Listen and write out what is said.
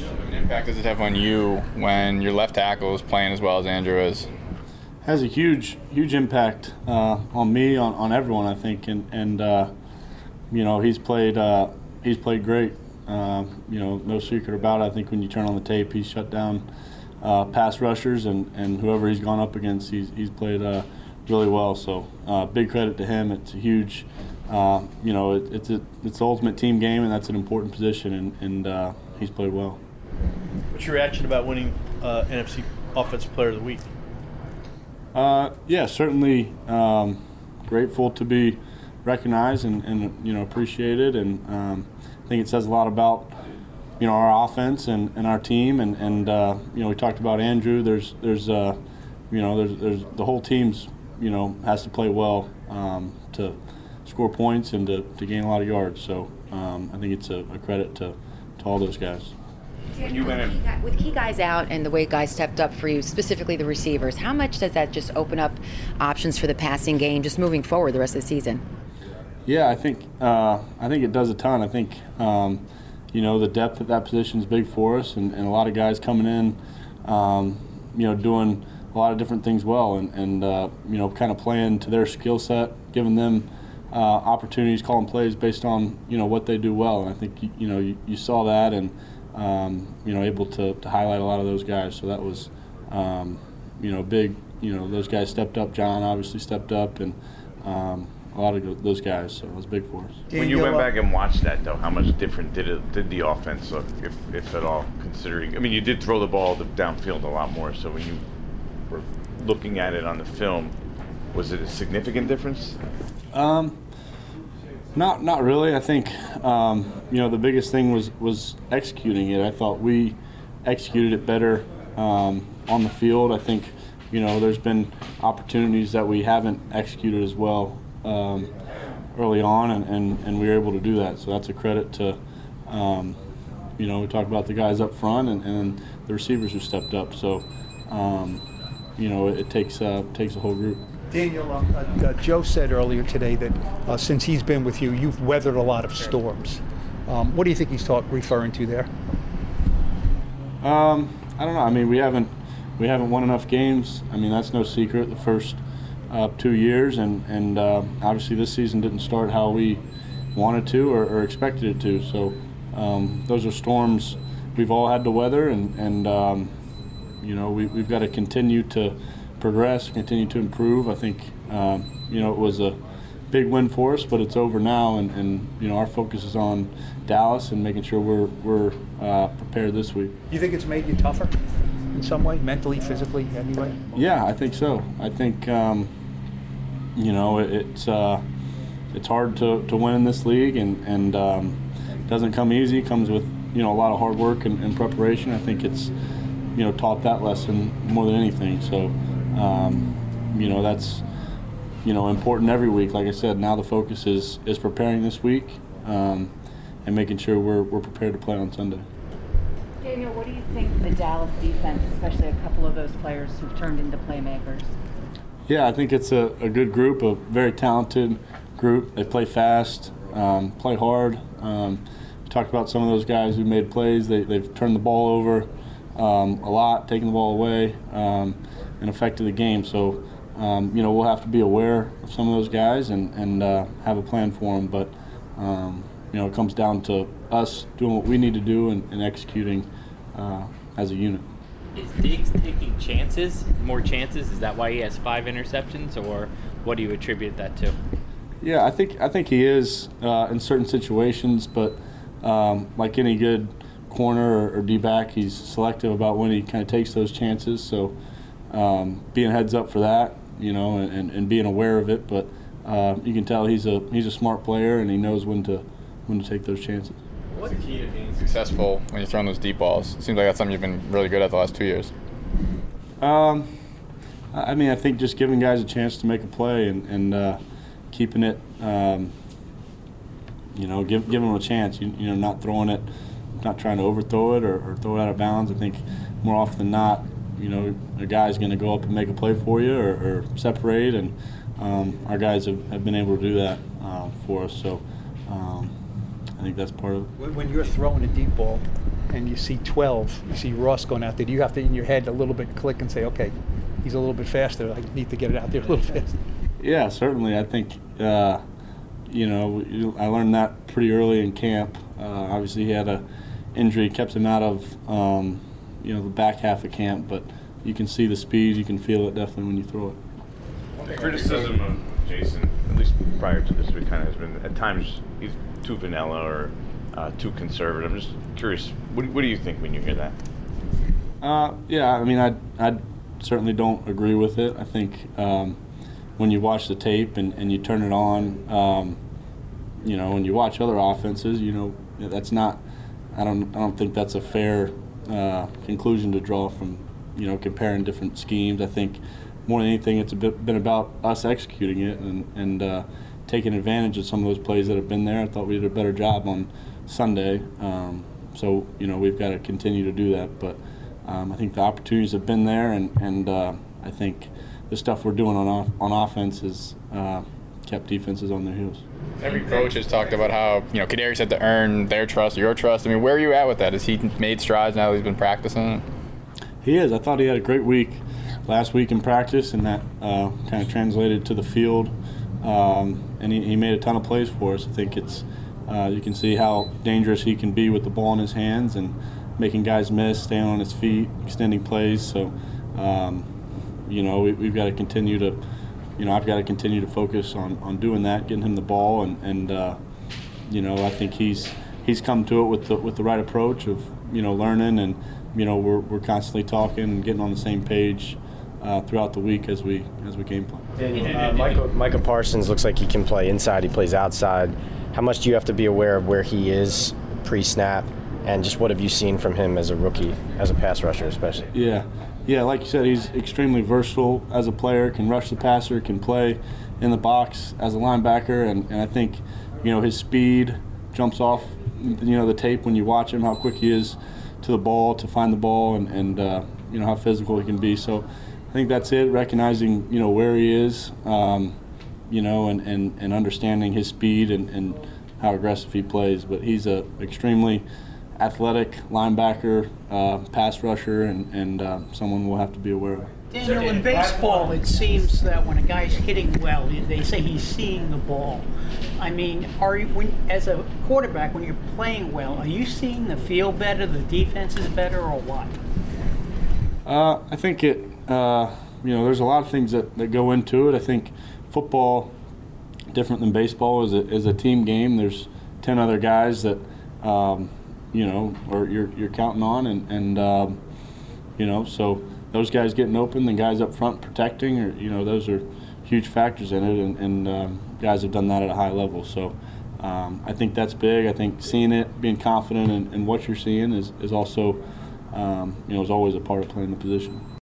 an impact does it have on you when your left tackle is playing as well as Andrew is? Has a huge, huge impact uh, on me, on, on everyone, I think, and and uh, you know he's played uh, he's played great. Um, you know, no secret about it. I think when you turn on the tape, he's shut down uh, pass rushers, and, and whoever he's gone up against, he's he's played uh, really well. So uh, big credit to him. It's a huge, uh, you know, it, it's a, it's the ultimate team game, and that's an important position, and, and uh, he's played well. What's your reaction about winning uh, NFC Offensive Player of the Week? Uh, yeah, certainly um, grateful to be recognized and, and you know appreciated, and um, I think it says a lot about you know our offense and, and our team, and and uh, you know we talked about Andrew. There's there's uh, you know there's there's the whole team's you know has to play well um, to score points and to, to gain a lot of yards. So um, I think it's a, a credit to, to all those guys. When you went in. With key guys out and the way guys stepped up for you, specifically the receivers, how much does that just open up options for the passing game, just moving forward the rest of the season? Yeah, I think uh, I think it does a ton. I think um, you know the depth at that position is big for us, and, and a lot of guys coming in, um, you know, doing a lot of different things well, and, and uh, you know, kind of playing to their skill set, giving them uh, opportunities, calling plays based on you know what they do well. And I think you, you know you, you saw that, and um, you know able to, to highlight a lot of those guys. So that was um, you know big. You know those guys stepped up. John obviously stepped up, and um, a lot of those guys. So it was big for us. When you went back and watched that, though, how much different did it did the offense look, if, if at all? Considering, I mean, you did throw the ball downfield a lot more. So when you were looking at it on the film, was it a significant difference? Um, not not really. I think um, you know the biggest thing was was executing it. I thought we executed it better um, on the field. I think you know there's been opportunities that we haven't executed as well um, early on, and, and, and, we were able to do that. So that's a credit to, um, you know, we talked about the guys up front and, and the receivers who stepped up. So, um, you know, it, it takes uh, takes a whole group. Daniel, um, uh, uh, Joe said earlier today that uh, since he's been with you, you've weathered a lot of storms. Um, what do you think he's talk, referring to there? Um, I don't know. I mean, we haven't we haven't won enough games. I mean, that's no secret. The first uh, two years, and and uh, obviously this season didn't start how we wanted to or, or expected it to. So um, those are storms we've all had to weather, and and um, you know we, we've got to continue to progress, continue to improve. I think um, you know it was a big win for us, but it's over now, and, and you know our focus is on Dallas and making sure we're we're uh, prepared this week. You think it's made you tougher in some way, mentally, physically, anyway? Yeah, I think so. I think um, you know, it, it's uh, it's hard to, to win in this league, and and um, it doesn't come easy. It comes with you know a lot of hard work and, and, preparation. I think it's you know taught that lesson more than anything. So um, you know that's you know important every week. Like I said, now the focus is is preparing this week um, and making sure we're we're prepared to play on Sunday. Daniel, what do you think the Dallas defense, especially a couple of those players who've turned into playmakers? Yeah, I think it's a, a good group, a very talented group. They play fast, um, play hard. Um, we talked about some of those guys who made plays. They, they've turned the ball over um, a lot, taken the ball away, um, and affected the game. So, um, you know, we'll have to be aware of some of those guys and, and uh, have a plan for them. But, um, you know, it comes down to us doing what we need to do and, and executing uh, as a unit. Is Diggs taking chances, more chances? Is that why he has five interceptions, or what do you attribute that to? Yeah, I think I think he is uh, in certain situations, but um, like any good corner or, or D back, he's selective about when he kind of takes those chances. So um, being heads up for that, you know, and, and being aware of it. But uh, you can tell he's a he's a smart player and he knows when to when to take those chances. What's the key to being successful when you're throwing those deep balls? It seems like that's something you've been really good at the last two years. Um, I mean, I think just giving guys a chance to make a play and, and uh, keeping it, um, you know, give, giving them a chance. You, you, know, not throwing it, not trying to overthrow it or, or throw it out of bounds. I think more often than not, you know, a guy's going to go up and make a play for you or, or separate, and um, our guys have, have been able to do that uh, for us. So. Um, I think that's part of it. When when you're throwing a deep ball and you see 12, you see Ross going out there, do you have to in your head a little bit click and say, okay, he's a little bit faster. I need to get it out there a little faster. Yeah, certainly. I think, uh, you know, I learned that pretty early in camp. Uh, obviously, he had a injury, kept him out of, um, you know, the back half of camp. But you can see the speed, you can feel it definitely when you throw it. The criticism of Jason, at least prior to this week, kind of has been at times he's too vanilla or uh, too conservative. I'm just curious, what, what do you think when you hear that? Uh, yeah, I mean, I I certainly don't agree with it. I think um, when you watch the tape and, and you turn it on, um, you know, when you watch other offenses, you know, that's not. I don't I don't think that's a fair uh, conclusion to draw from you know comparing different schemes. I think more than anything, it's bit, been about us executing it and and uh, taking advantage of some of those plays that have been there. I thought we did a better job on Sunday. Um, so you know we've got to continue to do that, but. Um, I think the opportunities have been there, and, and uh, I think the stuff we're doing on off, on offense is uh, kept defenses on their heels. Every coach has talked about how you know Kadarius had to earn their trust, your trust. I mean, where are you at with that? Has he made strides now that he's been practicing? He is. I thought he had a great week last week in practice, and that uh, kind of translated to the field. Um, and he, he made a ton of plays for us. I think it's uh, you can see how dangerous he can be with the ball in his hands and making guys miss, staying on his feet, extending plays. So, um, you know, we, we've got to continue to, you know, I've got to continue to focus on, on doing that, getting him the ball, and, and uh, you know, I think he's he's come to it with the with the right approach of you know learning, and you know, we're, we're constantly talking and getting on the same page uh, throughout the week as we as we game plan. And, uh, Michael, Micah Parsons looks like he can play inside. He plays outside. How much do you have to be aware of where he is pre-snap, and just what have you seen from him as a rookie, as a pass rusher, especially? Yeah, yeah. Like you said, he's extremely versatile as a player. Can rush the passer, can play in the box as a linebacker, and, and I think you know his speed jumps off you know the tape when you watch him, how quick he is to the ball, to find the ball, and, and uh, you know how physical he can be. So I think that's it. Recognizing you know where he is, um, you know, and, and, and understanding his speed and, and how aggressive he plays. But he's a extremely athletic linebacker, uh, pass rusher, and, and uh, someone we'll have to be aware of. Daniel, in baseball, it seems that when a guy's hitting well, they say he's seeing the ball. I mean, are you, when, as a quarterback, when you're playing well, are you seeing the field better, the defense is better, or what? Uh, I think it, uh, you know, there's a lot of things that, that go into it. I think football, different than baseball, is a, is a team game. There's 10 other guys that, um, you know, or you're, you're counting on, and, and um, you know, so those guys getting open, the guys up front protecting, or, you know, those are huge factors in it, and, and um, guys have done that at a high level. So um, I think that's big. I think seeing it, being confident in, in what you're seeing is, is also, um, you know, is always a part of playing the position.